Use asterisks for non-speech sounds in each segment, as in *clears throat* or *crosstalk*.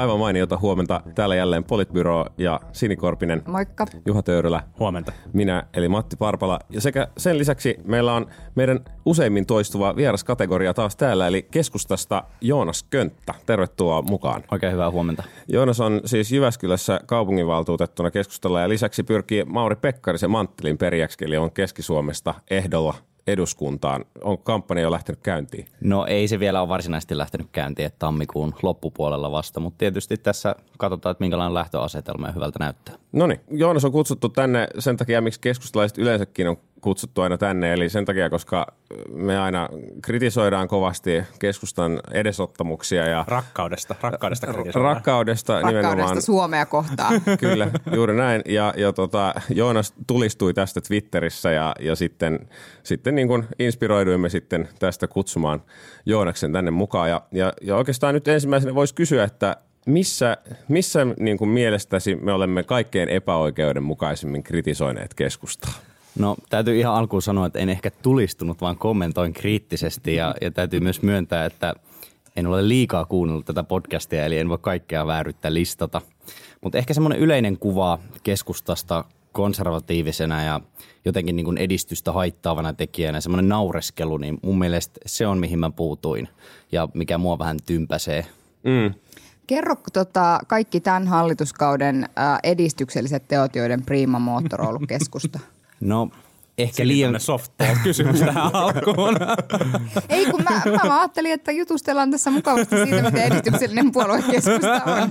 Aivan mainiota huomenta. Täällä jälleen Politbyro ja Sinikorpinen, Moikka. Juha Töyrylä, Huomenta. minä eli Matti Parpala. Ja sekä sen lisäksi meillä on meidän useimmin toistuva vieraskategoria taas täällä, eli keskustasta Joonas Könttä. Tervetuloa mukaan. Oikein hyvää huomenta. Joonas on siis Jyväskylässä kaupunginvaltuutettuna keskustella ja lisäksi pyrkii Mauri Pekkarisen manttelin perijäksi, eli on Keski-Suomesta ehdolla eduskuntaan. On kampanja jo lähtenyt käyntiin? No ei se vielä ole varsinaisesti lähtenyt käyntiin, että tammikuun loppupuolella vasta, mutta tietysti tässä katsotaan, että minkälainen lähtöasetelma ja hyvältä näyttää. No niin, Joonas on kutsuttu tänne sen takia, miksi keskustalaiset yleensäkin on kutsuttu aina tänne, eli sen takia, koska me aina kritisoidaan kovasti keskustan edesottamuksia ja Rakkaudesta, rakkaudesta kritisoidaan. rakkaudesta, nimenomaan. Rakkaudesta Suomea kohtaan. *laughs* Kyllä, juuri näin. Ja, ja tota, Joonas tulistui tästä Twitterissä ja, ja sitten, sitten niin kuin inspiroiduimme sitten tästä kutsumaan Joonaksen tänne mukaan. Ja, ja, ja oikeastaan nyt ensimmäisenä voisi kysyä, että missä, missä niin kuin mielestäsi me olemme kaikkein epäoikeudenmukaisemmin kritisoineet keskustaa? No täytyy ihan alkuun sanoa, että en ehkä tulistunut, vaan kommentoin kriittisesti ja, ja täytyy myös myöntää, että en ole liikaa kuunnellut tätä podcastia, eli en voi kaikkea vääryttä listata. Mutta ehkä semmoinen yleinen kuva keskustasta konservatiivisena ja jotenkin niin kuin edistystä haittaavana tekijänä, semmoinen naureskelu, niin mun mielestä se on mihin mä puutuin ja mikä mua vähän tympäsee. Mm. Kerro tota, kaikki tämän hallituskauden edistykselliset teot, joiden priima moottor on ollut keskusta. *laughs* No ehkä liian... softball-kysymys tähän *laughs* alkuun. Ei kun mä, mä vaan ajattelin, että jutustellaan tässä mukavasti siitä, miten edistyksellinen puolue keskusta on.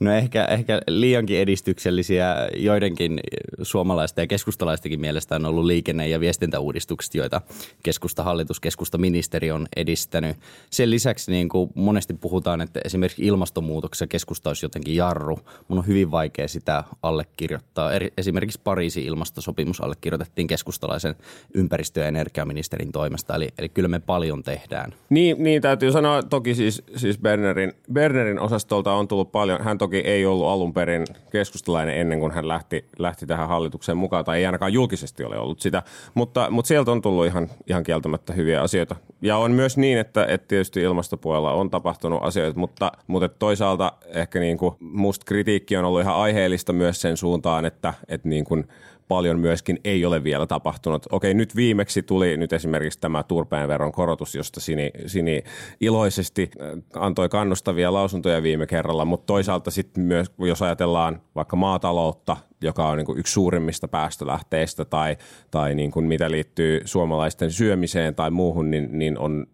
No ehkä, ehkä liiankin edistyksellisiä joidenkin suomalaisten ja keskustalaistenkin mielestä on ollut liikenne- ja viestintäuudistukset, joita keskustahallitus, keskustaministeri on edistänyt. Sen lisäksi niin kuin monesti puhutaan, että esimerkiksi ilmastonmuutoksessa keskusta olisi jotenkin jarru. Mun on hyvin vaikea sitä allekirjoittaa. Esimerkiksi Pariisin ilmastosopimus allekirjoitettiin keskustalaisen ympäristö- ja energiaministerin toimesta, eli, eli kyllä me paljon tehdään. Niin, niin, täytyy sanoa, toki siis, siis Bernerin, Bernerin osastolta on tullut paljon. Hän toki ei ollut alun perin keskustalainen ennen kuin hän lähti, lähti tähän hallitukseen mukaan, tai ei ainakaan julkisesti ole ollut sitä, mutta, mutta sieltä on tullut ihan, ihan kieltämättä hyviä asioita. Ja on myös niin, että, että tietysti ilmastopuolella on tapahtunut asioita, mutta, mutta toisaalta ehkä niin kuin musta kritiikki on ollut ihan aiheellista myös sen suuntaan, että, että niin kuin paljon myöskin ei ole vielä tapahtunut. Okei, nyt viimeksi tuli nyt esimerkiksi tämä turpeen veron korotus, josta Sini, Sini iloisesti äh, antoi kannustavia lausuntoja viime kerralla, mutta toisaalta sitten myös, jos ajatellaan vaikka maataloutta, joka on niin kuin yksi suurimmista päästölähteistä tai, tai niin kuin mitä liittyy suomalaisten syömiseen tai muuhun, niin, niin on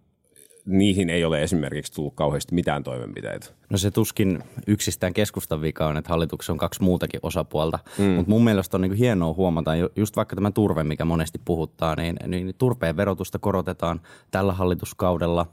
niihin ei ole esimerkiksi tullut kauheasti mitään toimenpiteitä. No se tuskin yksistään keskustan vika on, että hallituksessa on kaksi muutakin osapuolta. Mm. Mutta mun mielestä on niinku hienoa huomata, ju- just vaikka tämä turve, mikä monesti puhuttaa, niin, niin turpeen verotusta korotetaan tällä hallituskaudella.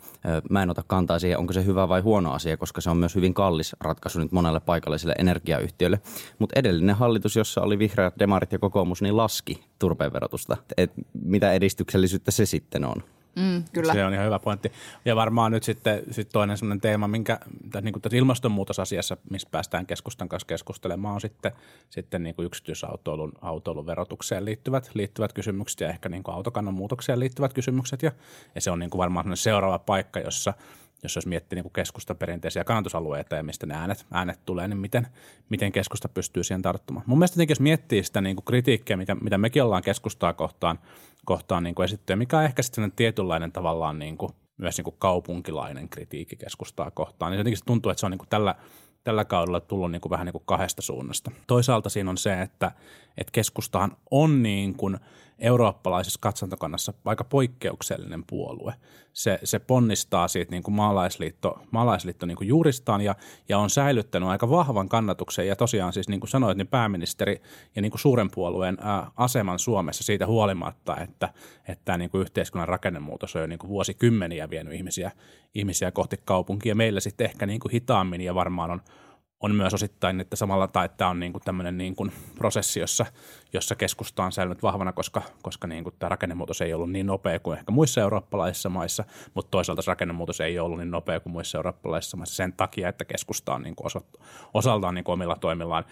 Mä en ota kantaa siihen, onko se hyvä vai huono asia, koska se on myös hyvin kallis ratkaisu nyt monelle paikalliselle energiayhtiölle. Mutta edellinen hallitus, jossa oli vihreät, demarit ja kokoomus, niin laski turpeen verotusta. Et mitä edistyksellisyyttä se sitten on? Mm, kyllä. Se on ihan hyvä pointti. Ja varmaan nyt sitten sit toinen sellainen teema, minkä tässä, niin tässä ilmastonmuutosasiassa, missä päästään keskustan kanssa keskustelemaan, on sitten, sitten niin kuin yksityisautoilun autoilun verotukseen liittyvät, liittyvät kysymykset ja ehkä niin kuin autokannan muutokseen liittyvät kysymykset. Ja, ja se on niin kuin varmaan seuraava paikka, jossa jos jos miettii niin kuin keskustan perinteisiä kannatusalueita ja mistä ne äänet, äänet tulee, niin miten, miten keskusta pystyy siihen tarttumaan. Mun mielestä jos miettii sitä niin kuin kritiikkiä, mitä, mitä mekin ollaan keskustaa kohtaan, kohtaan niin kuin esitty, ja mikä on ehkä sitten tietynlainen tavallaan niin kuin, myös niin kuin kaupunkilainen kritiikki keskustaa kohtaan, niin jotenkin se tuntuu, että se on niin kuin tällä, tällä kaudella tullut niin kuin vähän niin kuin kahdesta suunnasta. Toisaalta siinä on se, että, että keskustahan on niin kuin eurooppalaisessa katsantokannassa aika poikkeuksellinen puolue. Se, se ponnistaa siitä niin kuin maalaisliitto, maalaisliitto niin kuin juuristaan ja, ja on säilyttänyt aika vahvan kannatuksen ja tosiaan siis niin kuin sanoit, niin pääministeri ja niin kuin suuren puolueen ää, aseman Suomessa siitä huolimatta, että, että niin kuin yhteiskunnan rakennemuutos on jo niin kuin vuosikymmeniä vienyt ihmisiä, ihmisiä kohti kaupunkia. Meillä sitten ehkä niin kuin hitaammin ja varmaan on on myös osittain, että samalla tai tämä on niin kuin tämmöinen niin kuin prosessi, jossa, jossa keskusta on säilynyt vahvana, koska, koska niin kuin tämä rakennemuutos ei ollut niin nopea kuin ehkä muissa eurooppalaisissa maissa, mutta toisaalta se rakennemuutos ei ollut niin nopea kuin muissa eurooppalaisissa maissa sen takia, että keskusta on niin kuin osaltaan niin kuin omilla toimillaan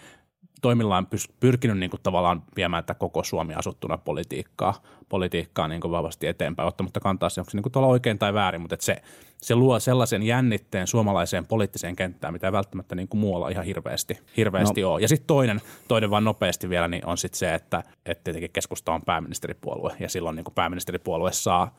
toimillaan pyrkinyt niin kuin tavallaan viemään tätä koko Suomi asuttuna politiikkaa, politiikkaa niin kuin vahvasti eteenpäin, ottamatta kantaa se, onko se niin kuin oikein tai väärin, mutta se, se luo sellaisen jännitteen suomalaiseen poliittiseen kenttään, mitä ei välttämättä niin kuin muualla ihan hirveästi, hirveästi no. ole. Ja sitten toinen, toinen vaan nopeasti vielä, niin on sitten se, että, että tietenkin keskusta on pääministeripuolue, ja silloin niin kuin pääministeripuolue saa,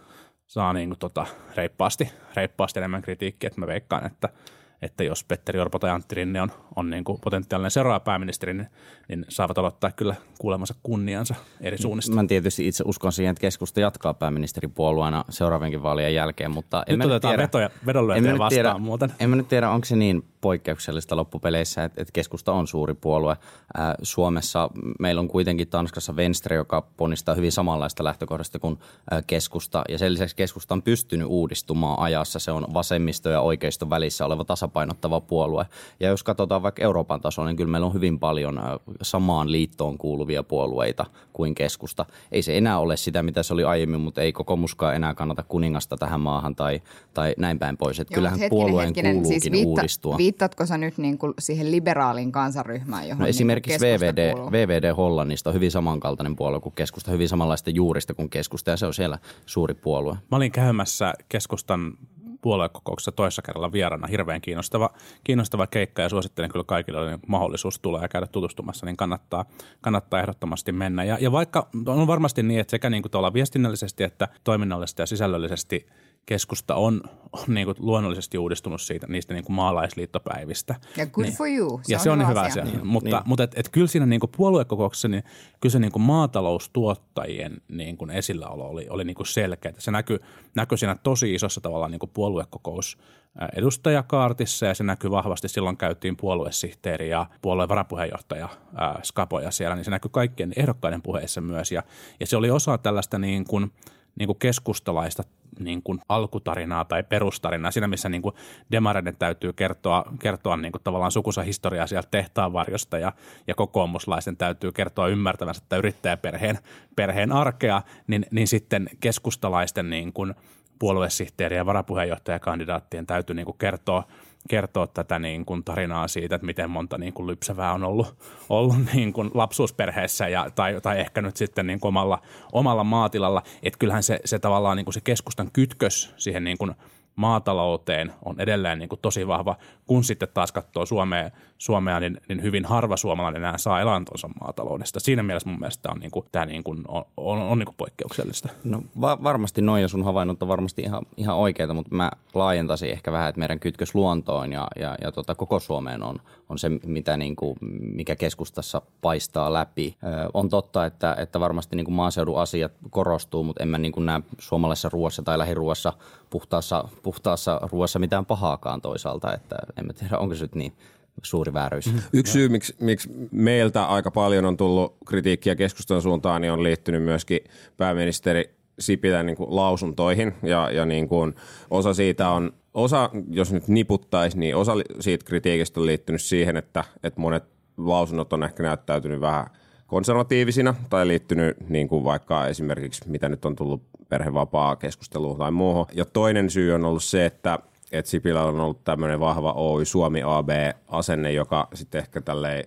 saa niin kuin tota, reippaasti, reippaasti enemmän kritiikkiä, että mä veikkaan, että – että jos Petteri Orpo tai Antti Rinne on, on niin kuin potentiaalinen seuraava pääministeri, niin, niin saavat aloittaa kyllä kuulemansa kunniansa eri suunnista. Mä tietysti itse uskon siihen, että keskusta jatkaa pääministeripuolueena seuraavienkin vaalien jälkeen, mutta nyt en otetaan tiedä, vetoja, vedonlyöntejä vastaan tiedä, muuten. En mä nyt tiedä, onko se niin poikkeuksellista loppupeleissä, että, että keskusta on suuri puolue. Ää, Suomessa meillä on kuitenkin Tanskassa Venstre, joka ponnistaa hyvin samanlaista lähtökohdasta kuin ää, keskusta. Ja sen lisäksi keskusta on pystynyt uudistumaan ajassa. Se on vasemmisto ja oikeisto välissä oleva tasapainottava puolue. Ja jos katsotaan vaikka Euroopan tasolla, niin kyllä meillä on hyvin paljon samaan liittoon kuuluvia puolueita kuin keskusta. Ei se enää ole sitä, mitä se oli aiemmin, mutta ei kokoomuskaan enää kannata kuningasta tähän maahan tai, tai näin päin pois. Että kyllähän hetkinen, puolueen hetkinen, kuuluukin siis viitta, uudistua. Viittaatko sä nyt niin kuin siihen liberaalin kansaryhmään, johon no niin esimerkiksi niin VVD, VVD Hollannista on hyvin samankaltainen puolue kuin keskusta, hyvin samanlaista juurista kuin keskusta ja se on siellä suuri puolue. Mä olin käymässä keskustan puoluekokouksessa toisessa kerralla vierana. Hirveän kiinnostava, kiinnostava keikka ja suosittelen kyllä kaikille, että mahdollisuus tulee ja käydä tutustumassa, niin kannattaa, kannattaa ehdottomasti mennä. Ja, ja vaikka on varmasti niin, että sekä niin kuin viestinnällisesti että toiminnallisesti ja sisällöllisesti – keskusta on, on niin kuin luonnollisesti uudistunut siitä, niistä niin kuin maalaisliittopäivistä. Ja good niin. for you. Se ja on se on hyvä, hyvä asia. asia. Niin, mutta niin. mutta et, et kyllä siinä niin kuin puoluekokouksessa, niin kyllä se niin kuin maataloustuottajien niin kuin esilläolo oli, oli niin kuin selkeä. Se näkyy, näkyy siinä tosi isossa tavalla niin kuin puoluekokous edustajakaartissa ja se näkyy vahvasti. Silloin käytiin puoluesihteeri ja puolueen varapuheenjohtaja ää, Skapoja siellä, niin se näkyy kaikkien ehdokkaiden puheissa myös. Ja, ja se oli osa tällaista niin kuin – niin kuin keskustalaista niin kuin alkutarinaa tai perustarinaa, siinä missä niin kuin demareiden täytyy kertoa, kertoa niin kuin tavallaan sukusa historiaa sieltä tehtaan varjosta ja, ja kokoomuslaisen täytyy kertoa ymmärtävänsä että yrittäjäperheen perheen arkea, niin, niin sitten keskustalaisten niin kuin puoluesihteeri- ja varapuheenjohtajakandidaattien täytyy niin kuin kertoa – kertoa tätä niin kuin tarinaa siitä, että miten monta niin kuin lypsävää on ollut, ollut *laughs* niin kuin lapsuusperheessä ja, tai, tai ehkä nyt sitten niin kuin omalla, omalla maatilalla. Että kyllähän se, se tavallaan niin kuin se keskustan kytkös siihen niin kuin – maatalouteen on edelleen niin kuin tosi vahva, kun sitten taas katsoo Suomea, Suomea niin, niin hyvin harva suomalainen enää saa elantonsa maataloudesta. Siinä mielessä mun mielestä on, niin kuin, tämä niin kuin, on, on, on niin kuin poikkeuksellista. No va- varmasti noin ja sun havainnot on varmasti ihan, ihan oikeita, mutta mä laajentaisin ehkä vähän, että meidän kytkös luontoon ja, ja, ja tota, koko Suomeen on, on se, mitä niin kuin, mikä keskustassa paistaa läpi. Ö, on totta, että, että varmasti niin kuin maaseudun asiat korostuu, mutta en mä niin kuin näe suomalaisessa ruoassa tai lähiruoassa puhtaassa, puhtaassa ruoassa mitään pahaakaan toisaalta, että en mä tiedä, onko se nyt niin suuri vääryys. Mm-hmm. Yksi syy, miksi, miksi meiltä aika paljon on tullut kritiikkiä keskustan suuntaan, niin on liittynyt myöskin pääministeri Sipilän niin kuin lausuntoihin ja, ja niin kuin osa siitä on, osa jos nyt niputtaisi, niin osa siitä kritiikistä on liittynyt siihen, että, että monet lausunnot on ehkä näyttäytynyt vähän konservatiivisina tai liittynyt niin kuin vaikka esimerkiksi mitä nyt on tullut perhevapaa keskusteluun tai muuhun. Ja toinen syy on ollut se, että että Sipilä on ollut tämmöinen vahva Oy Suomi AB-asenne, joka sitten ehkä tälleen,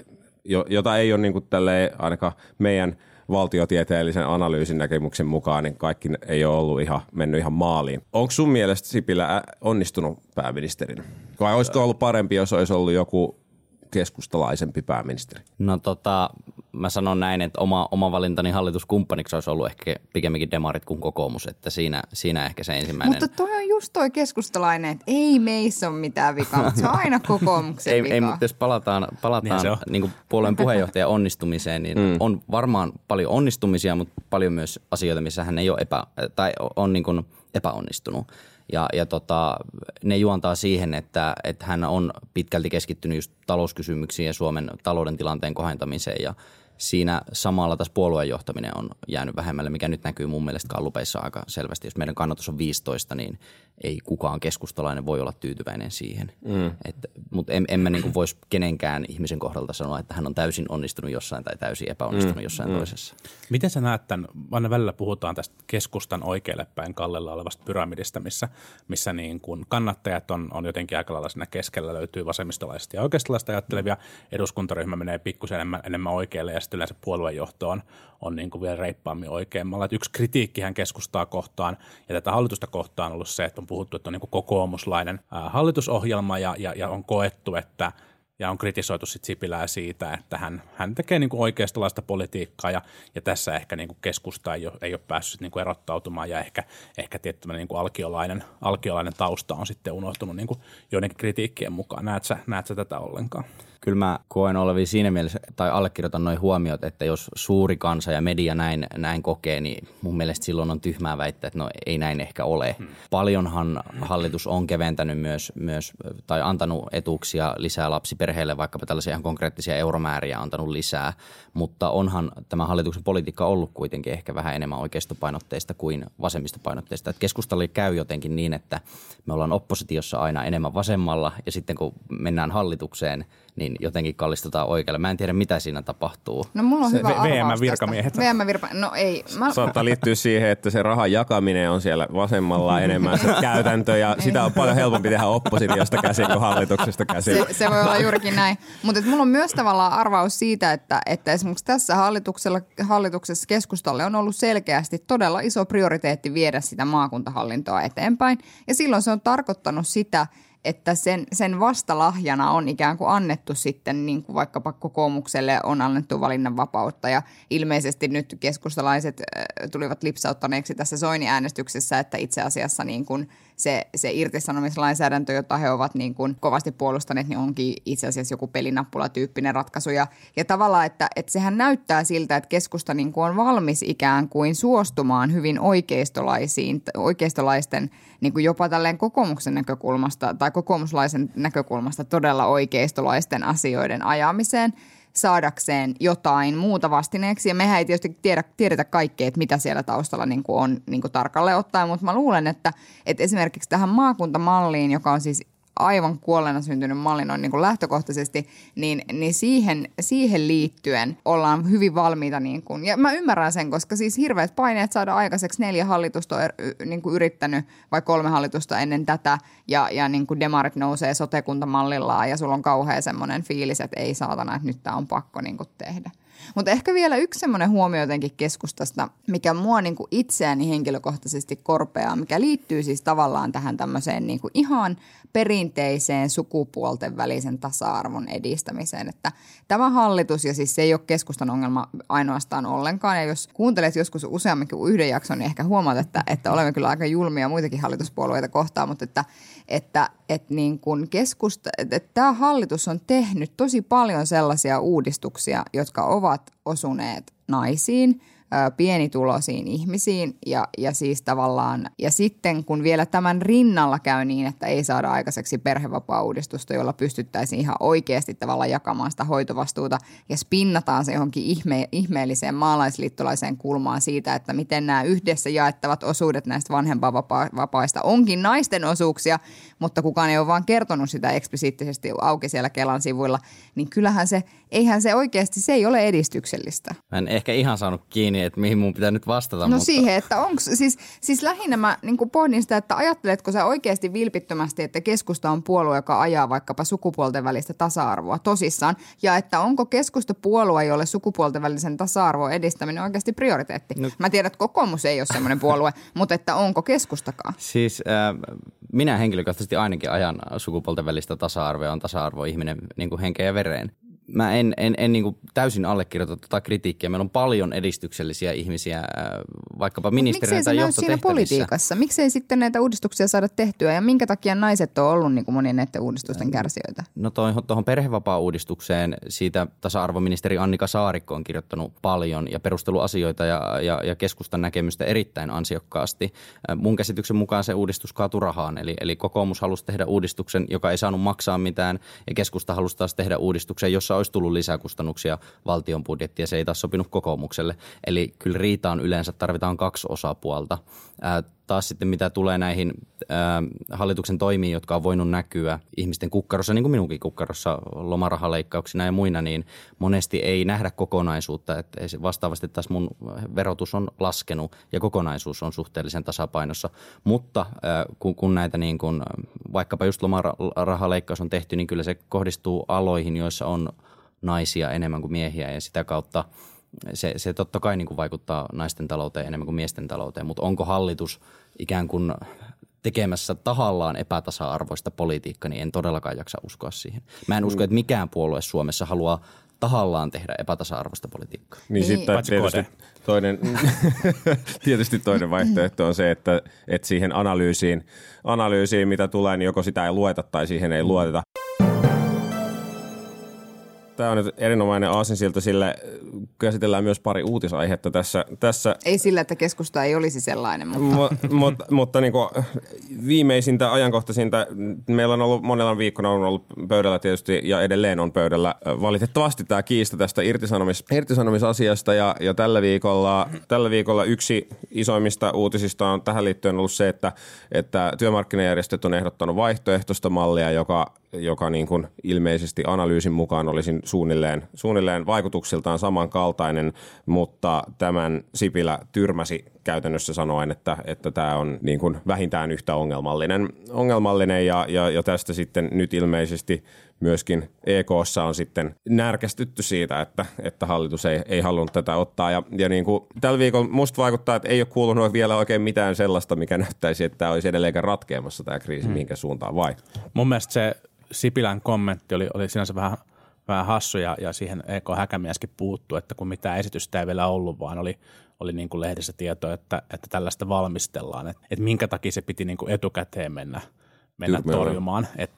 jota ei ole niin kuin tälleen ainakaan meidän valtiotieteellisen analyysin näkemyksen mukaan, niin kaikki ei ole ollut ihan, mennyt ihan maaliin. Onko sun mielestä Sipilä onnistunut pääministerinä? Vai olisiko ollut parempi, jos olisi ollut joku keskustalaisempi pääministeri? No tota, mä sanon näin, että oma, oma valintani hallituskumppaniksi olisi ollut ehkä pikemminkin demarit kuin kokoomus, että siinä, siinä ehkä se ensimmäinen. Mutta toi on just toi keskustalainen, että ei meissä ole mitään vikaa, mutta se on aina *laughs* kokoomuksen ei, vika. Ei, mutta jos palataan, palataan niin, niin kuin puolueen puheenjohtajan onnistumiseen, niin mm. on varmaan paljon onnistumisia, mutta paljon myös asioita, missä hän ei ole epä, tai on niin kuin epäonnistunut. Ja, ja tota, ne juontaa siihen, että, että hän on pitkälti keskittynyt just talouskysymyksiin ja Suomen talouden tilanteen kohentamiseen ja siinä samalla tässä puolueen johtaminen on jäänyt vähemmälle, mikä nyt näkyy mun mielestä kallupeissa aika selvästi. Jos meidän kannatus on 15, niin ei kukaan keskustalainen voi olla tyytyväinen siihen. Mm. Mutta en, en mä niin voisi kenenkään ihmisen kohdalta sanoa, että hän on täysin onnistunut jossain tai täysin epäonnistunut mm. jossain mm. toisessa. Miten sä näet tämän, aina välillä puhutaan tästä keskustan oikealle päin kallella olevasta pyramidista, missä, missä niin kuin kannattajat on, on jotenkin aika lailla siinä keskellä, löytyy vasemmistolaista ja oikeistolaista ajattelevia, eduskuntaryhmä menee pikkusen enemmän, enemmän oikealle ja sitten yleensä puoluejohto on, on niin kuin vielä reippaammin oikeammalla. Et yksi kritiikkihän keskustaa kohtaan ja tätä hallitusta kohtaan on ollut se, että on puhuttu, että on niin kuin kokoomuslainen hallitusohjelma ja, ja, ja on koettu, että ja on kritisoitu sit Sipilää siitä, että hän, hän tekee niin kuin oikeistolaista politiikkaa ja, ja tässä ehkä niin kuin keskusta ei ole, ei ole päässyt niin kuin erottautumaan ja ehkä, ehkä tietty niin kuin alkiolainen, alkiolainen tausta on sitten unohtunut niin kuin joidenkin kritiikkien mukaan. Näet sä, näet sä tätä ollenkaan? Kyllä mä koen olevi siinä mielessä, tai allekirjoitan noin huomiot, että jos suuri kansa ja media näin, näin kokee, niin mun mielestä silloin on tyhmää väittää, että no ei näin ehkä ole. Hmm. Paljonhan hallitus on keventänyt myös, myös, tai antanut etuuksia lisää lapsiperheille, vaikkapa tällaisia ihan konkreettisia euromääriä antanut lisää, mutta onhan tämä hallituksen politiikka ollut kuitenkin ehkä vähän enemmän oikeistopainotteista kuin vasemmistopainotteista. Että keskustalle käy jotenkin niin, että me ollaan oppositiossa aina enemmän vasemmalla ja sitten kun mennään hallitukseen, niin jotenkin kallistutaan oikealle. Mä en tiedä, mitä siinä tapahtuu. No mulla on se hyvä VM-virkamiehet. VM-virka... No ei. Mä... Saattaa liittyä siihen, että se rahan jakaminen on siellä vasemmalla *laughs* enemmän se käytäntö ja sitä on paljon helpompi tehdä oppositiosta käsin kuin hallituksesta käsin. Se, se voi olla juurikin näin. Mutta mulla on myös tavallaan arvaus siitä, että, että esimerkiksi tässä hallituksella, hallituksessa keskustalle on ollut selkeästi todella iso prioriteetti viedä sitä maakuntahallintoa eteenpäin. Ja silloin se on tarkoittanut sitä, että sen, sen vastalahjana on ikään kuin annettu sitten niin kuin vaikkapa kokoomukselle on annettu valinnanvapautta. Ja ilmeisesti nyt keskustalaiset äh, tulivat lipsauttaneeksi tässä Soini-äänestyksessä, että itse asiassa niin kuin se, se irtisanomislainsäädäntö, jota he ovat niin kuin kovasti puolustaneet, niin onkin itse asiassa joku pelinappula-tyyppinen ratkaisu. Ja, ja tavallaan, että, että sehän näyttää siltä, että keskusta niin kuin on valmis ikään kuin suostumaan hyvin oikeistolaisiin, oikeistolaisten niin kuin jopa tälleen kokoomuksen näkökulmasta tai kokoomuslaisen näkökulmasta todella oikeistolaisten asioiden ajamiseen – saadakseen jotain muuta vastineeksi. Ja mehän ei tietysti tiedä, tiedetä kaikkea, että mitä siellä taustalla niin kuin on niin kuin tarkalleen ottaen, mutta mä luulen, että, että esimerkiksi tähän maakuntamalliin, joka on siis aivan kuolleena syntynyt malli noin niin kuin lähtökohtaisesti, niin, niin siihen, siihen liittyen ollaan hyvin valmiita. Niin kuin, ja mä ymmärrän sen, koska siis hirveät paineet saada aikaiseksi neljä hallitusta on niin kuin yrittänyt, vai kolme hallitusta ennen tätä, ja, ja niin kuin demarit nousee sotekuntamallillaan, ja sulla on kauhean semmoinen fiilis, että ei saatana, että nyt tämä on pakko niin kuin tehdä. Mutta ehkä vielä yksi semmoinen huomio jotenkin keskustasta, mikä mua niin kuin itseäni henkilökohtaisesti korpeaa, mikä liittyy siis tavallaan tähän tämmöiseen niin kuin ihan perinteiseen sukupuolten välisen tasa-arvon edistämiseen. Että tämä hallitus, ja siis se ei ole keskustan ongelma ainoastaan ollenkaan, ja jos kuuntelet joskus useammin kuin yhden jakson, niin ehkä huomaat, että, että olemme kyllä aika julmia muitakin hallituspuolueita kohtaan, mutta että, että, että niin kuin keskusta, että, että tämä hallitus on tehnyt tosi paljon sellaisia uudistuksia, jotka ovat osuneet naisiin – pienituloisiin ihmisiin ja, ja siis tavallaan, ja sitten kun vielä tämän rinnalla käy niin, että ei saada aikaiseksi perhevapaa-uudistusta, jolla pystyttäisiin ihan oikeasti tavallaan jakamaan sitä hoitovastuuta ja spinnataan se johonkin ihme, ihmeelliseen maalaisliittolaiseen kulmaan siitä, että miten nämä yhdessä jaettavat osuudet näistä vanhempainvapaista onkin naisten osuuksia, mutta kukaan ei ole vaan kertonut sitä eksplisiittisesti auki siellä Kelan sivuilla, niin kyllähän se, eihän se oikeasti, se ei ole edistyksellistä. Mä en ehkä ihan saanut kiinni niin, että mihin mun pitää nyt vastata. No mutta... siihen, että onko, siis, siis lähinnä mä niin pohdin sitä, että ajatteletko sä oikeasti vilpittömästi, että keskusta on puolue, joka ajaa vaikkapa sukupuolten välistä tasa-arvoa tosissaan, ja että onko keskusta puolue, jolle sukupuolten välisen tasa-arvon edistäminen oikeasti prioriteetti? No. Mä tiedän, että kokoomus ei ole semmoinen puolue, *laughs* mutta että onko keskustakaan? Siis äh, minä henkilökohtaisesti ainakin ajan sukupuolten välistä tasa-arvoa, on tasa-arvo ihminen niin kuin henkeä ja vereen mä en, en, en niin täysin allekirjoita tuota kritiikkiä. Meillä on paljon edistyksellisiä ihmisiä, äh, vaikkapa ministeriöitä tai Miksei se siinä politiikassa? Miksei sitten näitä uudistuksia saada tehtyä ja minkä takia naiset on ollut niin monien näiden uudistusten kärsijöitä? No tuohon perhevapaa-uudistukseen siitä tasa-arvoministeri Annika Saarikko on kirjoittanut paljon ja perusteluasioita ja, ja, ja keskustan näkemystä erittäin ansiokkaasti. Äh, mun käsityksen mukaan se uudistus kaatui rahaan, eli, eli kokoomus halusi tehdä uudistuksen, joka ei saanut maksaa mitään ja keskusta halusi taas tehdä uudistuksen, jossa olisi tullut lisäkustannuksia valtion budjettia. Se ei taas sopinut kokoomukselle. Eli kyllä riitaan yleensä tarvitaan kaksi osapuolta. taas sitten mitä tulee näihin ää, hallituksen toimiin, jotka on voinut näkyä ihmisten kukkarossa, niin kuin minunkin kukkarossa lomarahaleikkauksina ja muina, niin monesti ei nähdä kokonaisuutta. Että vastaavasti taas mun verotus on laskenut ja kokonaisuus on suhteellisen tasapainossa. Mutta ää, kun, kun näitä niin kuin, vaikkapa just lomarahaleikkaus on tehty, niin kyllä se kohdistuu aloihin, joissa on naisia enemmän kuin miehiä ja sitä kautta – se, se totta kai niin kuin vaikuttaa naisten talouteen enemmän kuin miesten talouteen, mutta onko hallitus ikään kuin tekemässä tahallaan epätasa-arvoista politiikkaa, niin en todellakaan jaksa uskoa siihen. Mä en usko, että mikään puolue Suomessa haluaa tahallaan tehdä epätasa-arvoista politiikkaa. Niin, niin. sitten tietysti toinen, *laughs* tietysti toinen vaihtoehto on se, että, että siihen analyysiin, analyysiin, mitä tulee, niin joko sitä ei lueta tai siihen ei luoteta tämä on nyt erinomainen aasinsilta, sillä käsitellään myös pari uutisaihetta tässä. tässä. Ei sillä, että keskusta ei olisi sellainen, mutta... Mu, mutta, mutta niin kuin viimeisintä, ajankohtaisinta, meillä on ollut monella viikkona on ollut pöydällä tietysti ja edelleen on pöydällä valitettavasti tämä kiista tästä irtisanomis, irtisanomisasiasta ja, ja tällä, viikolla, tällä viikolla yksi isoimmista uutisista on tähän liittyen ollut se, että, että työmarkkinajärjestöt on ehdottanut vaihtoehtoista mallia, joka joka niin kuin ilmeisesti analyysin mukaan olisi suunnilleen, suunnilleen vaikutuksiltaan samankaltainen, mutta tämän Sipilä tyrmäsi käytännössä sanoen, että, että tämä on niin kuin vähintään yhtä ongelmallinen, ongelmallinen ja, ja, ja tästä sitten nyt ilmeisesti myöskin EKssa on sitten närkästytty siitä, että, että hallitus ei, ei halunnut tätä ottaa. Ja, ja niin kuin tällä viikolla musta vaikuttaa, että ei ole kuulunut vielä oikein mitään sellaista, mikä näyttäisi, että tämä olisi edelleenkään ratkeamassa tämä kriisi, hmm. minkä suuntaan vai? Mun mielestä se Sipilän kommentti oli, oli sinänsä vähän, vähän hassu ja, ja siihen EK Häkämieskin puuttu, että kun mitään esitystä ei vielä ollut, vaan oli, oli niin kuin lehdessä tieto, että, että tällaista valmistellaan, että, että minkä takia se piti niin kuin etukäteen mennä, mennä Kyllä, torjumaan. Et,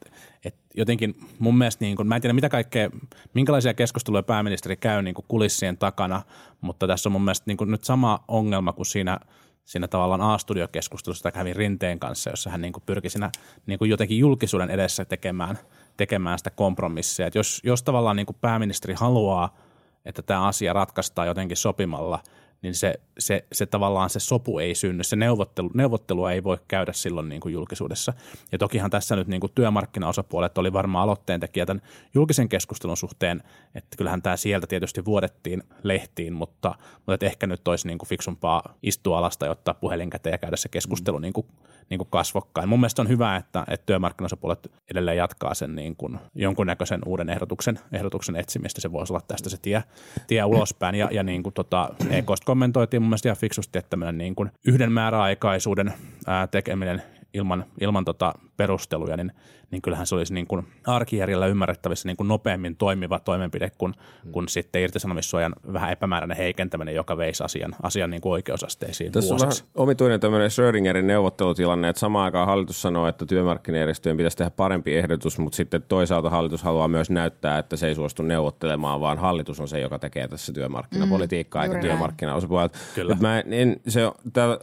et jotenkin mun mielestä, niin kuin, mä en tiedä mitä kaikkea, minkälaisia keskusteluja pääministeri käy niin kuin kulissien takana, mutta tässä on mun mielestä niin kuin nyt sama ongelma kuin siinä – siinä tavallaan A-studiokeskustelussa, jota kävin Rinteen kanssa, jossa hän niin kuin pyrki siinä niin kuin jotenkin julkisuuden edessä tekemään, tekemään sitä kompromissia. Että jos, jos tavallaan niin kuin pääministeri haluaa, että tämä asia ratkaistaan jotenkin sopimalla – niin se, se, se tavallaan se sopu ei synny, se neuvottelu, neuvottelua ei voi käydä silloin niin kuin julkisuudessa. Ja tokihan tässä nyt niin kuin työmarkkinaosapuolet oli varmaan aloitteen tekijä tämän julkisen keskustelun suhteen, että kyllähän tämä sieltä tietysti vuodettiin lehtiin, mutta, mutta että ehkä nyt olisi niin kuin fiksumpaa istua alasta ja ottaa puhelin käteen ja käydä se keskustelu mm. niin kuin niin kuin kasvokkain. Mun mielestä on hyvä, että, että työmarkkinosapuolet edelleen jatkaa sen niin kuin jonkunnäköisen uuden ehdotuksen, ehdotuksen etsimistä. Se voisi olla tästä se tie, tie ulospäin. Ja, ja niin kuin tota, EKsta kommentoitiin mun mielestä ihan fiksusti, että tämmöinen niin kuin yhden määräaikaisuuden ää, tekeminen ilman, ilman tota perusteluja, niin, niin kyllähän se olisi niin kuin arkijärjellä ymmärrettävissä niin kuin nopeammin toimiva toimenpide kuin, mm. kuin sitten irtisanomissuojan vähän epämääräinen heikentäminen, joka veisi asian, asian niin kuin oikeusasteisiin Tässä vuosiksi. on vähän omituinen tämmöinen Schrödingerin neuvottelutilanne, että samaan aikaan hallitus sanoo, että työmarkkinajärjestöjen pitäisi tehdä parempi ehdotus, mutta sitten toisaalta hallitus haluaa myös näyttää, että se ei suostu neuvottelemaan, vaan hallitus on se, joka tekee tässä työmarkkinapolitiikkaa, mm, eikä työmarkkinaosapuolet. Kyllä. Mä en, en, se on,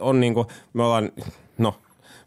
on niin kuin, me ollaan, no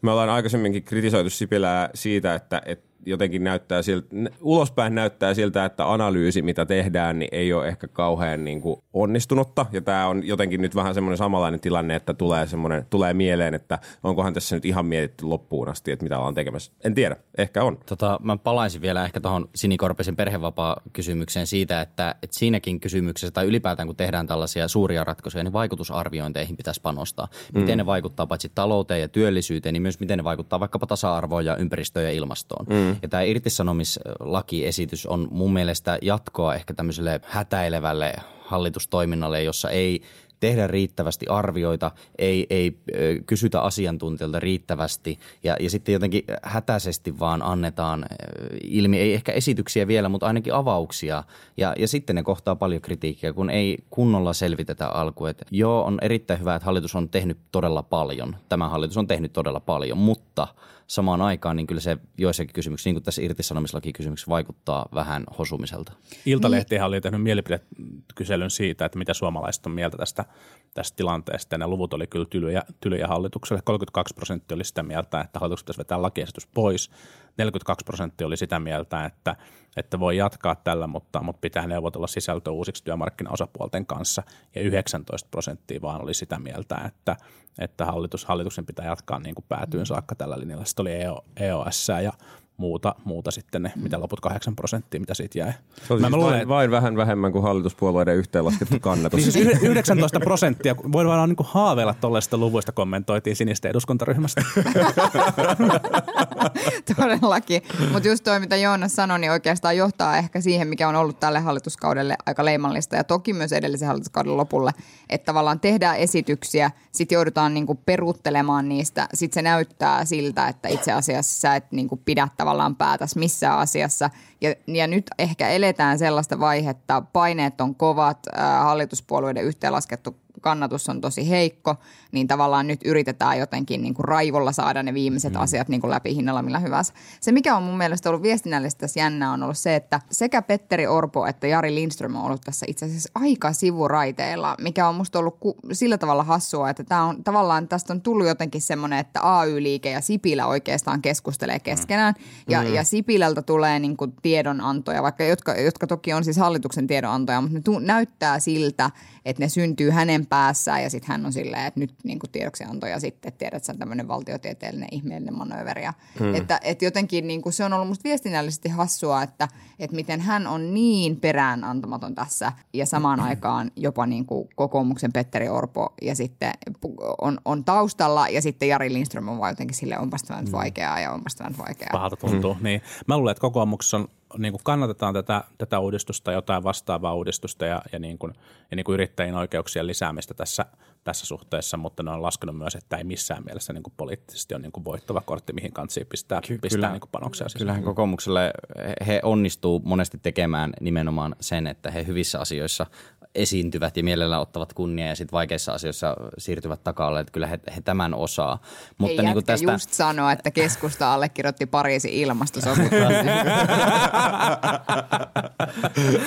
me ollaan aikaisemminkin kritisoitu Sipilää siitä, että, että jotenkin näyttää siltä, ulospäin näyttää siltä, että analyysi, mitä tehdään, niin ei ole ehkä kauhean niin kuin onnistunutta. Ja tämä on jotenkin nyt vähän semmoinen samanlainen tilanne, että tulee, semmoinen, tulee mieleen, että onkohan tässä nyt ihan mietitty loppuun asti, että mitä ollaan tekemässä. En tiedä, ehkä on. Tota, mä palaisin vielä ehkä tuohon Sinikorpisen perhevapaa-kysymykseen siitä, että, että siinäkin kysymyksessä tai ylipäätään kun tehdään tällaisia suuria ratkaisuja, niin vaikutusarviointeihin pitäisi panostaa. Miten mm. ne vaikuttaa paitsi talouteen ja työllisyyteen, niin myös miten ne vaikuttaa vaikkapa tasa-arvoon ja ympäristöön ja ilmastoon. Mm. Ja tämä irtisanomislakiesitys on mun mielestä jatkoa ehkä tämmöiselle hätäilevälle hallitustoiminnalle, jossa ei tehdä riittävästi arvioita, ei, ei kysytä asiantuntijoilta riittävästi ja, ja sitten jotenkin hätäisesti vaan annetaan ilmi, ei ehkä esityksiä vielä, mutta ainakin avauksia ja, ja sitten ne kohtaa paljon kritiikkiä, kun ei kunnolla selvitetä alkuun. Että joo, on erittäin hyvä, että hallitus on tehnyt todella paljon. Tämä hallitus on tehnyt todella paljon, mutta – samaan aikaan, niin kyllä se joissakin kysymyksissä, niin kuin tässä irtisanomislakikysymyksessä, vaikuttaa vähän hosumiselta. Iltalehtihän oli tehnyt mielipidekyselyn siitä, että mitä suomalaiset on mieltä tästä, tästä tilanteesta. Ja ne luvut oli kyllä tylyjä, tylyjä hallitukselle. 32 prosenttia oli sitä mieltä, että hallitus pitäisi vetää lakiesitys pois. 42 prosenttia oli sitä mieltä, että, että voi jatkaa tällä, mutta, mutta pitää neuvotella sisältö uusiksi työmarkkinaosapuolten kanssa. Ja 19 prosenttia vaan oli sitä mieltä, että, että hallitus, hallituksen pitää jatkaa niin kuin päätyyn saakka tällä linjalla. Sitten oli EO, EOS ja muuta, muuta sitten ne, mitä loput 8 prosenttia, mitä siitä jäi. Se on Mä- siis mä luulen, vain, vain vähän vähemmän kuin hallituspuolueiden yhteenlaskettu kannatus. Niin siis yh- 19 prosenttia, voidaan vaan niin haaveilla tuollaisista luvuista, kommentoitiin sinistä eduskuntaryhmästä. *laughs* Todellakin. Mutta just toi, mitä Joonas sanoi, niin oikeastaan johtaa ehkä siihen, mikä on ollut tälle hallituskaudelle aika leimallista ja toki myös edellisen hallituskauden lopulle, että tavallaan tehdään esityksiä, sitten joudutaan niinku peruuttelemaan niistä, sitten se näyttää siltä, että itse asiassa sä et niinku pidä tavallaan päätäs missään asiassa. Ja, ja nyt ehkä eletään sellaista vaihetta, paineet on kovat, ää, hallituspuolueiden yhteenlaskettu kannatus on tosi heikko, niin tavallaan nyt yritetään jotenkin niin kuin raivolla saada ne viimeiset mm. asiat niin kuin läpi hinnalla millä hyvänsä. Se, mikä on mun mielestä ollut viestinnällisesti tässä jännää, on ollut se, että sekä Petteri Orpo että Jari Lindström on ollut tässä itse asiassa aika sivuraiteilla, mikä on musta ollut ku- sillä tavalla hassua, että tämä on tavallaan tästä on tullut jotenkin semmoinen, että AY-liike ja Sipilä oikeastaan keskustelee keskenään ja, mm. ja Sipilältä tulee niin kuin tiedonantoja, vaikka jotka, jotka toki on siis hallituksen tiedonantoja, mutta ne tu- näyttää siltä, että ne syntyy hänen päässään ja sitten hän on silleen, että nyt niin kuin tiedoksianto ja sitten, että tiedät, että se on tämmöinen valtiotieteellinen ihmeellinen manööveri. Ja, hmm. että, että jotenkin niin kuin se on ollut musta viestinnällisesti hassua, että, että miten hän on niin perään antamaton tässä ja samaan *clears throat* aikaan jopa niin kuin kokoomuksen Petteri Orpo ja sitten on, on taustalla ja sitten Jari Lindström on vaan jotenkin sille onpas tämä nyt vaikeaa ja onpas tämä nyt vaikeaa. Pahalta tuntuu. Mm. Niin. Mä luulen, että kokoomuksessa on, niin kuin kannatetaan tätä, tätä uudistusta, jotain vastaavaa uudistusta ja, ja, niin kuin, ja niin kuin yrittäjien oikeuksien lisäämistä tässä, tässä suhteessa, mutta ne on laskenut myös, että ei missään mielessä niin kuin poliittisesti ole niin kuin voittava kortti, mihin kansiin pistää, Ky- pistää kyllä. niin kuin panoksia sisään. Kyllähän kokoomukselle he onnistuu monesti tekemään nimenomaan sen, että he hyvissä asioissa esiintyvät ja mielellään ottavat kunnia ja sitten vaikeissa asioissa siirtyvät taka Että kyllä he, he tämän osaa. Mutta Ei niin tästä... just sanoa, että keskusta allekirjoitti Pariisin ilmastosopimuksen. *laughs*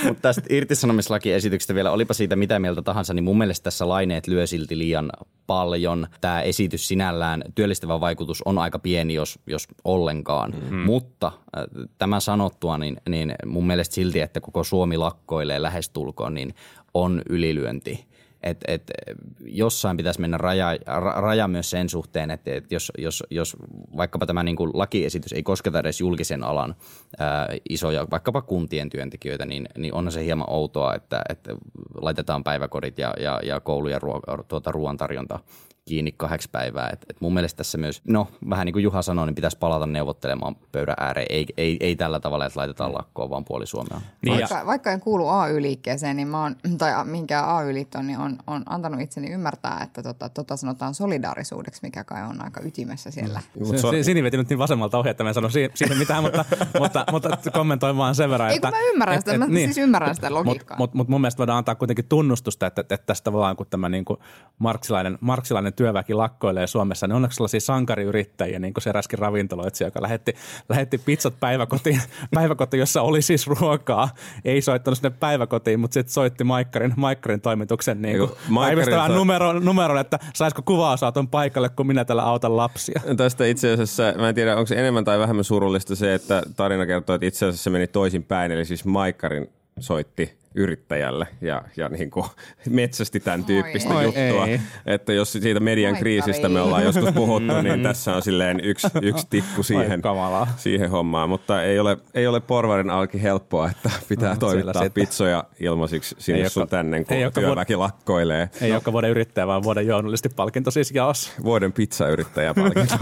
Mutta tästä irtisanomislakiesityksestä vielä, olipa siitä mitä mieltä tahansa, niin mun mielestä tässä laineet lyö silti liian paljon. Tämä esitys sinällään, työllistävä vaikutus on aika pieni, jos, jos ollenkaan. Mm-hmm. Mutta äh, tämän sanottua, niin, niin mun mielestä silti, että koko Suomi lakkoilee lähestulkoon, niin on ylilyönti. Et, et, jossain pitäisi mennä raja, raja myös sen suhteen, että et jos, jos, jos vaikkapa tämä niin kuin lakiesitys ei kosketa edes julkisen alan ää, isoja, vaikkapa kuntien työntekijöitä, niin, niin on se hieman outoa, että, että laitetaan päiväkodit ja, ja, ja koulu ja ruo, tuota, ruoantarjonta kiinni kahdeksi päivää. Et, et mun mielestä tässä myös, no vähän niin kuin Juha sanoi, niin pitäisi palata neuvottelemaan pöydän ääreen. Ei, ei, ei tällä tavalla, että laitetaan lakkoon vaan puoli Suomea. Niin vaikka, vaikka en kuulu AY-liikkeeseen, niin mä oon, tai mihinkään AY-liittoon, niin on, on antanut itseni ymmärtää, että tota, tota sanotaan solidaarisuudeksi, mikä kai on aika ytimessä siellä. Mm. Se, Sini veti nyt niin vasemmalta ohi, että mä en sano siihen mitään, mutta, *laughs* mutta, mutta kommentoin vaan sen verran. Ei kun mä ymmärrän sitä, et, mä niin. siis ymmärrän sitä logiikkaa. Mutta mut mun mielestä voidaan antaa kuitenkin tunnustusta, että, että tästä tavallaan kun tämä niin kuin marksilainen, marksilainen työväki lakkoilee Suomessa, niin onneksi sellaisia sankariyrittäjiä, niin kuin se eräskin ravintoloitsija, joka lähetti, lähetti pizzat päiväkotiin, *laughs* päiväkotiin, jossa oli siis ruokaa. Ei soittanut sinne päiväkotiin, mutta sitten soitti Maikkarin, Maikkarin toimituksen niin kuin päivystävän sai... numeron, numeron, että saisiko kuvausauton paikalle, kun minä tällä autan lapsia. Tästä itse asiassa, mä en tiedä, onko se enemmän tai vähemmän surullista se, että tarina kertoo, että itse asiassa se meni toisin päin, eli siis Maikkarin soitti yrittäjälle ja, ja niin kuin *laughs* metsästi tämän tyyppistä Oi, juttua. Ei. Että jos siitä median Oi, kriisistä me ollaan joskus puhuttu, *laughs* niin tässä on silleen yksi, yksi tikku siihen, siihen hommaan. Mutta ei ole, ei ole porvarin alki helppoa, että pitää no, toimittaa pizzoja ilmaisiksi sinne ei sun tänne, kun ei työväki vuod- lakkoilee. Ei no. joka vuoden yrittäjä, vaan vuoden journalisti palkinto siis jaos. Vuoden pizzayrittäjä palkinto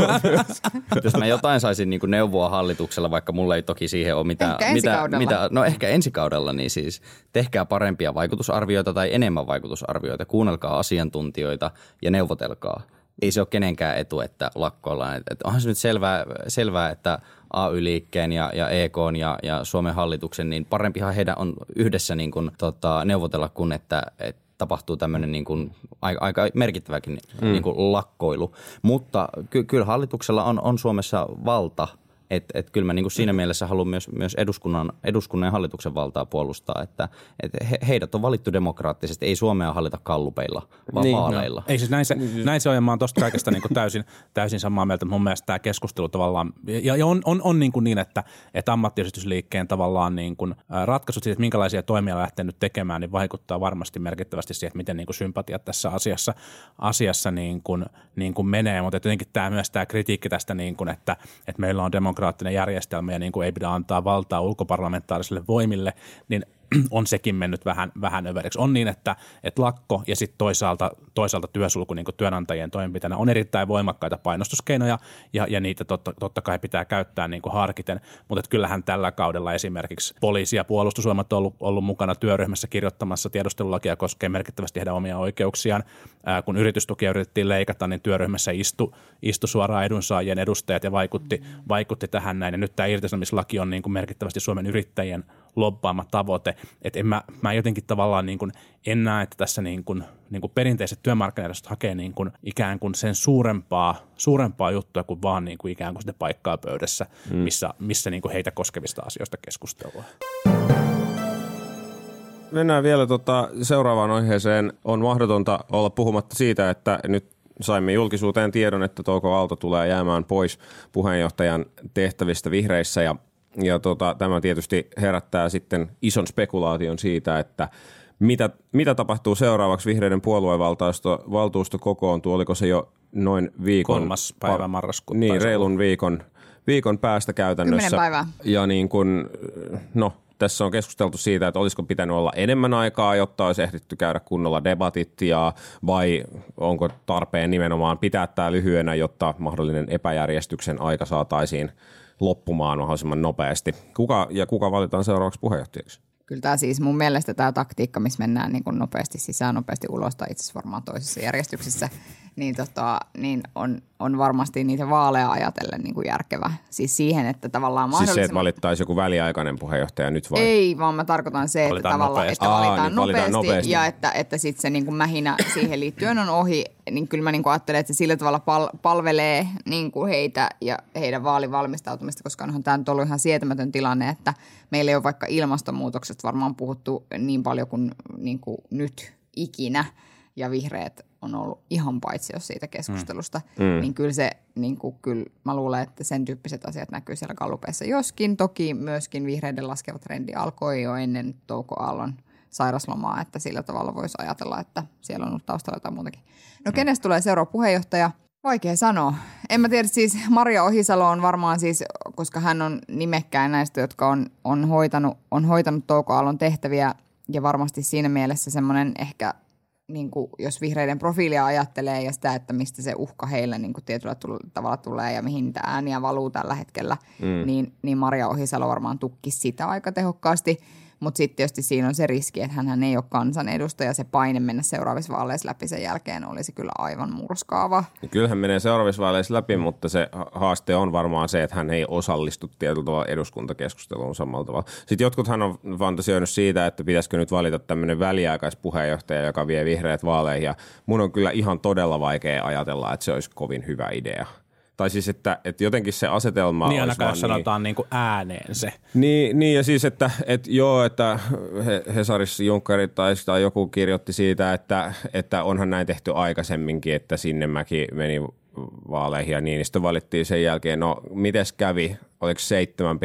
*laughs* Jos mä jotain saisin niin neuvoa hallituksella, vaikka mulla ei toki siihen ole mitään. Ehkä mitä, mitä, no ehkä ensi kaudella, niin siis tehkää parempia vaikutusarvioita tai enemmän vaikutusarvioita, kuunnelkaa asiantuntijoita ja neuvotelkaa. Ei se ole kenenkään etu, että lakkoillaan. Et onhan se nyt selvää, selvää että AY-liikkeen ja, ja EK ja, ja Suomen hallituksen, niin parempihan heidän on yhdessä niin kuin, tota, neuvotella kuin että, että tapahtuu tämmöinen niin kuin, aika, aika merkittäväkin mm. niin kuin lakkoilu. Mutta ky, kyllä hallituksella on, on Suomessa valta – että et kyllä mä niin kuin siinä mielessä haluan myös, myös eduskunnan, eduskunnan ja hallituksen valtaa puolustaa, että et he, heidät on valittu demokraattisesti, ei Suomea hallita kallupeilla, vaan Niin, niin, vaaleilla. Ei siis näin se, näin se on ja mä oon tosta kaikesta niin kuin täysin, täysin samaa mieltä. Mun mielestä tämä keskustelu tavallaan, ja, ja on, on, on niin, kuin niin että, että ammattiyhdistysliikkeen tavallaan niin kuin, ratkaisut siitä, että minkälaisia toimia lähtee nyt tekemään, niin vaikuttaa varmasti merkittävästi siihen, että miten niin kuin sympatiat tässä asiassa, asiassa niin kuin, niin kuin menee. Mutta jotenkin tämä myös tämä kritiikki tästä, niin kuin, että, että meillä on demokraattinen järjestelmä ja niin kuin ei pidä antaa valtaa ulkoparlamentaarisille voimille, niin *clears throat* on sekin mennyt vähän, vähän överiksi. On niin, että, että lakko ja sitten toisaalta, toisaalta työsulku niin työnantajien toimenpiteenä on erittäin voimakkaita painostuskeinoja ja, ja niitä totta, totta kai pitää käyttää niin harkiten, mutta kyllähän tällä kaudella esimerkiksi poliisi ja puolustusvoimat on ollut, ollut mukana työryhmässä kirjoittamassa tiedustelulakia koskee merkittävästi heidän omia oikeuksiaan. Ää, kun yritystukia yritettiin leikata, niin työryhmässä istui istu suoraan edunsaajien edustajat ja vaikutti, vaikutti tähän näin. Ja nyt tämä irtisanomislaki on niin merkittävästi Suomen yrittäjien lobbaama tavoite. Että en mä, mä jotenkin tavallaan niin kuin, en näe, että tässä niin kuin, niin kuin perinteiset työmarkkinajärjestöt hakee niin kuin ikään kuin sen suurempaa, suurempaa juttua kuin vaan niin kuin ikään kuin sitä paikkaa pöydässä, mm. missä, missä niin kuin heitä koskevista asioista keskustellaan. Mennään vielä tota seuraavaan aiheeseen. On mahdotonta olla puhumatta siitä, että nyt saimme julkisuuteen tiedon, että Touko Aalto tulee jäämään pois puheenjohtajan tehtävistä vihreissä ja, ja tota, tämä tietysti herättää sitten ison spekulaation siitä, että mitä, mitä tapahtuu seuraavaksi vihreiden puoluevaltuusto valtuusto kokoontuu, oliko se jo noin viikon? Kolmas päivä marraskuuta Niin, reilun viikon, viikon päästä käytännössä. Kymmenen päivää. Ja niin kuin, no tässä on keskusteltu siitä, että olisiko pitänyt olla enemmän aikaa, jotta olisi ehditty käydä kunnolla debatit ja vai onko tarpeen nimenomaan pitää tämä lyhyenä, jotta mahdollinen epäjärjestyksen aika saataisiin loppumaan mahdollisimman nopeasti. Kuka ja kuka valitaan seuraavaksi puheenjohtajaksi? Kyllä tämä siis mun mielestä tämä taktiikka, missä mennään niin kuin nopeasti sisään, nopeasti ulos tai itse asiassa varmaan toisessa järjestyksessä, niin, tota, niin on, on varmasti niitä vaaleja ajatellen niin kuin järkevä. Siis siihen, että tavallaan Siis se, että mahdollisimman... valittaisi joku väliaikainen puheenjohtaja nyt vai? Ei, vaan mä tarkoitan se, että Valitaan tavallaan, nopeasti. että Aa, valitaan, niin, valitaan nopeasti, nopeasti. ja että, että sitten se niin kuin mähinä siihen liittyen on ohi, niin kyllä mä niin kuin ajattelen, että se sillä tavalla pal- palvelee niin kuin heitä ja heidän vaalivalmistautumista, koska onhan tämä nyt ollut ihan sietämätön tilanne, että meillä ei ole vaikka ilmastonmuutoksesta varmaan puhuttu niin paljon kuin, niin kuin nyt ikinä, ja vihreät on ollut ihan paitsi jos siitä keskustelusta, mm. niin kyllä se, niin kuin, kyllä mä luulen, että sen tyyppiset asiat näkyy siellä kallupeissa. Joskin toki myöskin vihreiden laskeva trendi alkoi jo ennen Touko Aallon sairaslomaa, että sillä tavalla voisi ajatella, että siellä on ollut taustalla jotain muutakin. No kenestä tulee seuraava puheenjohtaja? Vaikea sanoa. En mä tiedä, siis Maria Ohisalo on varmaan siis, koska hän on nimekkäin näistä, jotka on, on, hoitanut, on hoitanut Touko Aallon tehtäviä ja varmasti siinä mielessä semmoinen ehkä niin kuin, jos vihreiden profiilia ajattelee ja sitä, että mistä se uhka heille niin kuin tietyllä tavalla tulee ja mihin niitä ääniä valuu tällä hetkellä, mm. niin, niin Maria Ohisalo varmaan tukkisi sitä aika tehokkaasti. Mutta sitten tietysti siinä on se riski, että hän ei ole kansanedustaja. Se paine mennä seuraavissa vaaleissa läpi sen jälkeen olisi kyllä aivan murskaava. Kyllähän menee seuraavissa vaaleissa läpi, mutta se ha- haaste on varmaan se, että hän ei osallistu tietyllä tavalla eduskuntakeskusteluun samalla tavalla. Sitten jotkuthan on fantasioinut siitä, että pitäisikö nyt valita tämmöinen väliaikaispuheenjohtaja, joka vie vihreät vaaleihin. Ja mun on kyllä ihan todella vaikea ajatella, että se olisi kovin hyvä idea. Tai siis, että, että jotenkin se asetelma Niin olisi ainakaan vaan jos sanotaan niin kuin ääneen se. niin, niin, ja siis, että, että joo, että He- Hesarissa Junkkari tai, tai joku kirjoitti siitä, että, että onhan näin tehty aikaisemminkin, että Sinnemäki meni vaaleihin ja Niinistö valittiin sen jälkeen. No, mites kävi? Oliko 7,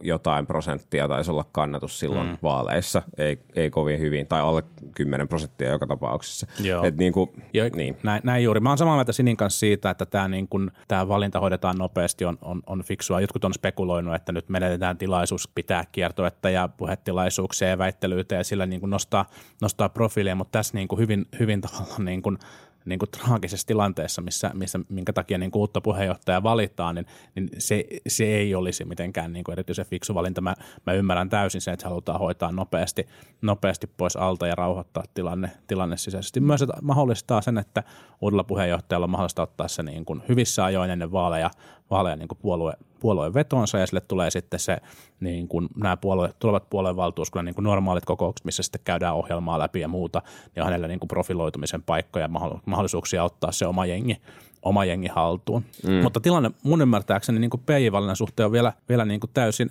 jotain prosenttia taisi olla kannatus silloin mm. vaaleissa? Ei, ei kovin hyvin, tai alle 10 prosenttia joka tapauksessa. Joo. Et niin kuin, Jo, niin. näin, näin juuri. Mä oon samaa mieltä Sinin kanssa siitä, että tämä niin kun, tää valinta hoidetaan nopeasti on, on, on fiksua. Jotkut on spekuloinut, että nyt menetetään tilaisuus pitää kiertoetta ja puhetilaisuuksia ja väittelyitä ja sillä niin kun nostaa, nostaa profiilia, mutta tässä niin kun hyvin, hyvin tavallaan niin kun, niin kuin traagisessa tilanteessa, missä, missä, minkä takia niin kuin uutta puheenjohtajaa valitaan, niin, niin se, se ei olisi mitenkään niin kuin erityisen fiksu valinta. Mä, mä ymmärrän täysin sen, että halutaan hoitaa nopeasti, nopeasti pois alta ja rauhoittaa tilanne, tilanne sisäisesti. Myös että mahdollistaa sen, että uudella puheenjohtajalla on mahdollista ottaa se niin kuin hyvissä ajoin ennen vaaleja, vaaleja niin kuin puolue, puolueen vetonsa ja sille tulee sitten se, niin kuin nämä puolue, tulevat puolueen valtuuskunnan niin kuin normaalit kokoukset, missä sitten käydään ohjelmaa läpi ja muuta, niin on hänellä niin kuin profiloitumisen paikkoja ja mahdollisuuksia ottaa se oma jengi, oma jengi haltuun. Mm. Mutta tilanne mun ymmärtääkseni niin PJ-valinnan suhteen on vielä, vielä niin kuin täysin,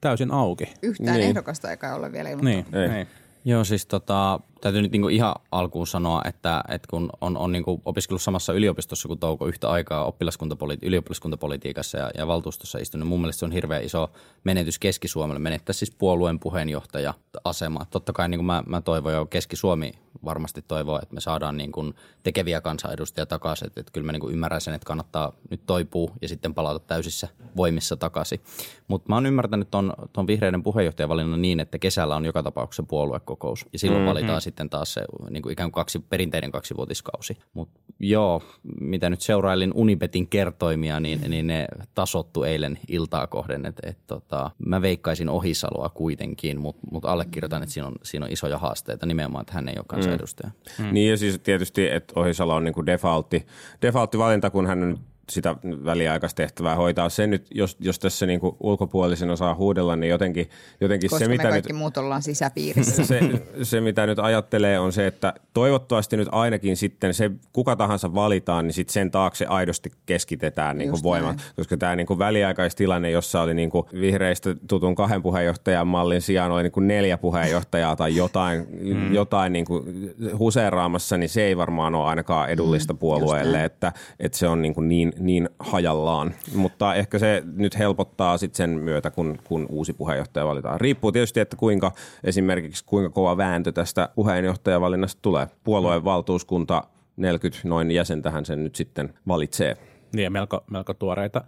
täysin auki. Yhtään niin. ehdokasta eikä ole vielä ilmoittanut. Niin, ei. Ei. Joo, siis tota, täytyy nyt niinku ihan alkuun sanoa, että, että kun on, on niinku opiskellut samassa yliopistossa kuin Touko yhtä aikaa oppilaskuntapoliti- ylioppilaskuntapolitiikassa ja, ja valtuustossa istunut, niin mun mielestä se on hirveän iso menetys Keski-Suomelle. Menettää siis puolueen puheenjohtaja asema. Totta kai niin kuin mä, mä toivon jo Keski-Suomi varmasti toivoo, että me saadaan niin kuin tekeviä kansanedustajia takaisin. Että, että kyllä mä niin kuin ymmärrän sen, että kannattaa nyt toipua ja sitten palata täysissä voimissa takaisin. Mutta mä oon ymmärtänyt ton, ton vihreiden puheenjohtajavalinnan niin, että kesällä on joka tapauksessa puoluekokous ja silloin mm-hmm. valitaan sitten taas se niin kuin ikään kuin kaksi, perinteinen kaksivuotiskausi. Mutta joo, mitä nyt seurailin Unibetin kertoimia, niin, niin ne tasottu eilen iltaa kohden. Et, et, tota, mä veikkaisin Ohisaloa kuitenkin, mutta mut allekirjoitan, että siinä on, siinä on isoja haasteita nimenomaan, että hän ei ole kansanedustaja. Mm. Mm. Niin ja siis tietysti, että Ohisalo on niin kuin defaultti, defaultti valinta, kun hän nyt sitä väliaikaistehtävää hoitaa. Se nyt, jos, jos tässä niin kuin ulkopuolisena saa huudella, niin jotenkin, jotenkin Koska se, me mitä kaikki nyt, muut ollaan sisäpiirissä. *laughs* se, se, mitä nyt ajattelee, on se, että toivottavasti nyt ainakin sitten se, kuka tahansa valitaan, niin sitten sen taakse aidosti keskitetään niin kuin voimat. Näin. Koska tämä niin kuin väliaikaistilanne, jossa oli niin kuin vihreistä tutun kahden puheenjohtajan mallin sijaan oli niin kuin neljä puheenjohtajaa tai jotain, mm. jotain niin kuin huseeraamassa, niin se ei varmaan ole ainakaan edullista mm, puolueelle, että, että se on niin, kuin niin niin hajallaan. Mutta ehkä se nyt helpottaa sitten sen myötä, kun, kun uusi puheenjohtaja valitaan. Riippuu tietysti, että kuinka esimerkiksi kuinka kova vääntö tästä puheenjohtajavalinnasta tulee. Puolueen valtuuskunta 40 noin jäsentähän sen nyt sitten valitsee. Niin ja melko, melko tuoreita,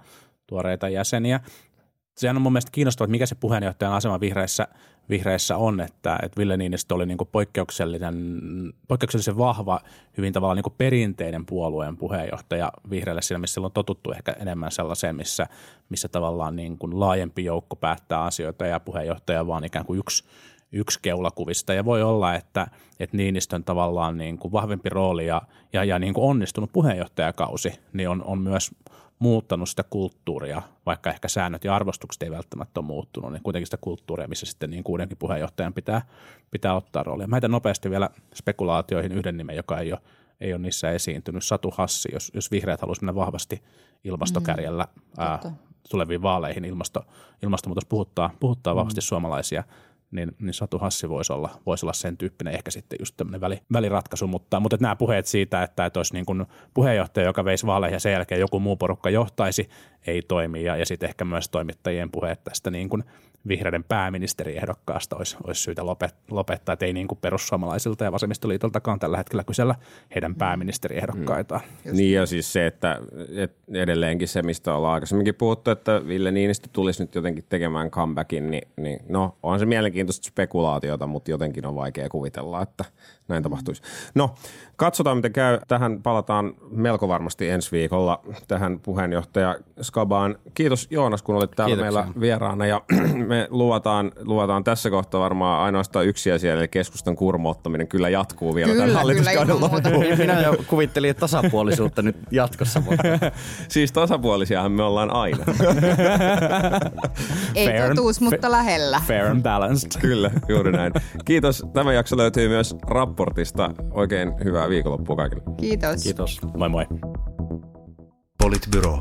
tuoreita jäseniä sehän on mun mielestä kiinnostavaa, että mikä se puheenjohtajan asema vihreissä, vihreissä on, että, että Ville Niinistö oli niin poikkeuksellisen, poikkeuksellisen vahva, hyvin tavallaan niin perinteinen puolueen puheenjohtaja vihreille siinä, missä on totuttu ehkä enemmän sellaiseen, missä, missä tavallaan niin kuin laajempi joukko päättää asioita ja puheenjohtaja vaan ikään kuin yksi, yksi keulakuvista. Ja voi olla, että, että Niinistön tavallaan niin kuin vahvempi rooli ja, ja, ja niin kuin onnistunut puheenjohtajakausi niin on, on myös muuttanut sitä kulttuuria, vaikka ehkä säännöt ja arvostukset ei välttämättä ole muuttunut, niin kuitenkin sitä kulttuuria, missä sitten niin kuudenkin puheenjohtajan pitää, pitää ottaa roolia. Mä heitän nopeasti vielä spekulaatioihin yhden nimen, joka ei ole, ei ole niissä esiintynyt. Satu Hassi, jos, jos vihreät haluaisi mennä vahvasti ilmastokärjellä mm, ää, tuleviin vaaleihin, ilmasto, ilmastonmuutos puhuttaa, puhuttaa mm. vahvasti suomalaisia – niin, niin Satu Hassi voisi olla, voisi olla sen tyyppinen ehkä sitten just tämmöinen väli, väliratkaisu, mutta, mutta nämä puheet siitä, että, että olisi niin kuin puheenjohtaja, joka veisi vaaleihin ja sen jälkeen joku muu porukka johtaisi, ei toimi. Ja, ja sitten ehkä myös toimittajien puheet tästä niin kuin vihreiden pääministeriehdokkaasta olisi, olisi syytä lopettaa, että ei niin kuin perussuomalaisilta ja vasemmistoliitoltakaan tällä hetkellä kysellä heidän mm. pääministeriehdokkaita. Mm. Niin ja siis se, että, että edelleenkin se, mistä ollaan aikaisemminkin puhuttu, että Ville Niinistö tulisi nyt jotenkin tekemään comebackin, niin, niin no on se mielenkiintoista spekulaatiota, mutta jotenkin on vaikea kuvitella, että näin tapahtuisi. No, katsotaan miten käy. Tähän palataan melko varmasti ensi viikolla tähän puheenjohtaja Skabaan. Kiitos Joonas, kun olit täällä Kiitoksia. meillä vieraana ja *clears throat* me luvataan, luvataan tässä kohtaa varmaan ainoastaan yksi asia, eli keskustan kurmoottaminen kyllä jatkuu vielä kyllä, tämän hallituskauden loppuun. Minä jo kuvittelin, että tasapuolisuutta nyt jatkossa. *laughs* siis tasapuolisiahan me ollaan aina. Ei fair totuus, mutta lähellä. Fair and balanced. kyllä, juuri näin. Kiitos. Tämä jakso löytyy myös raportista. Oikein hyvää viikonloppua kaikille. Kiitos. Kiitos. Moi moi. Politbyro.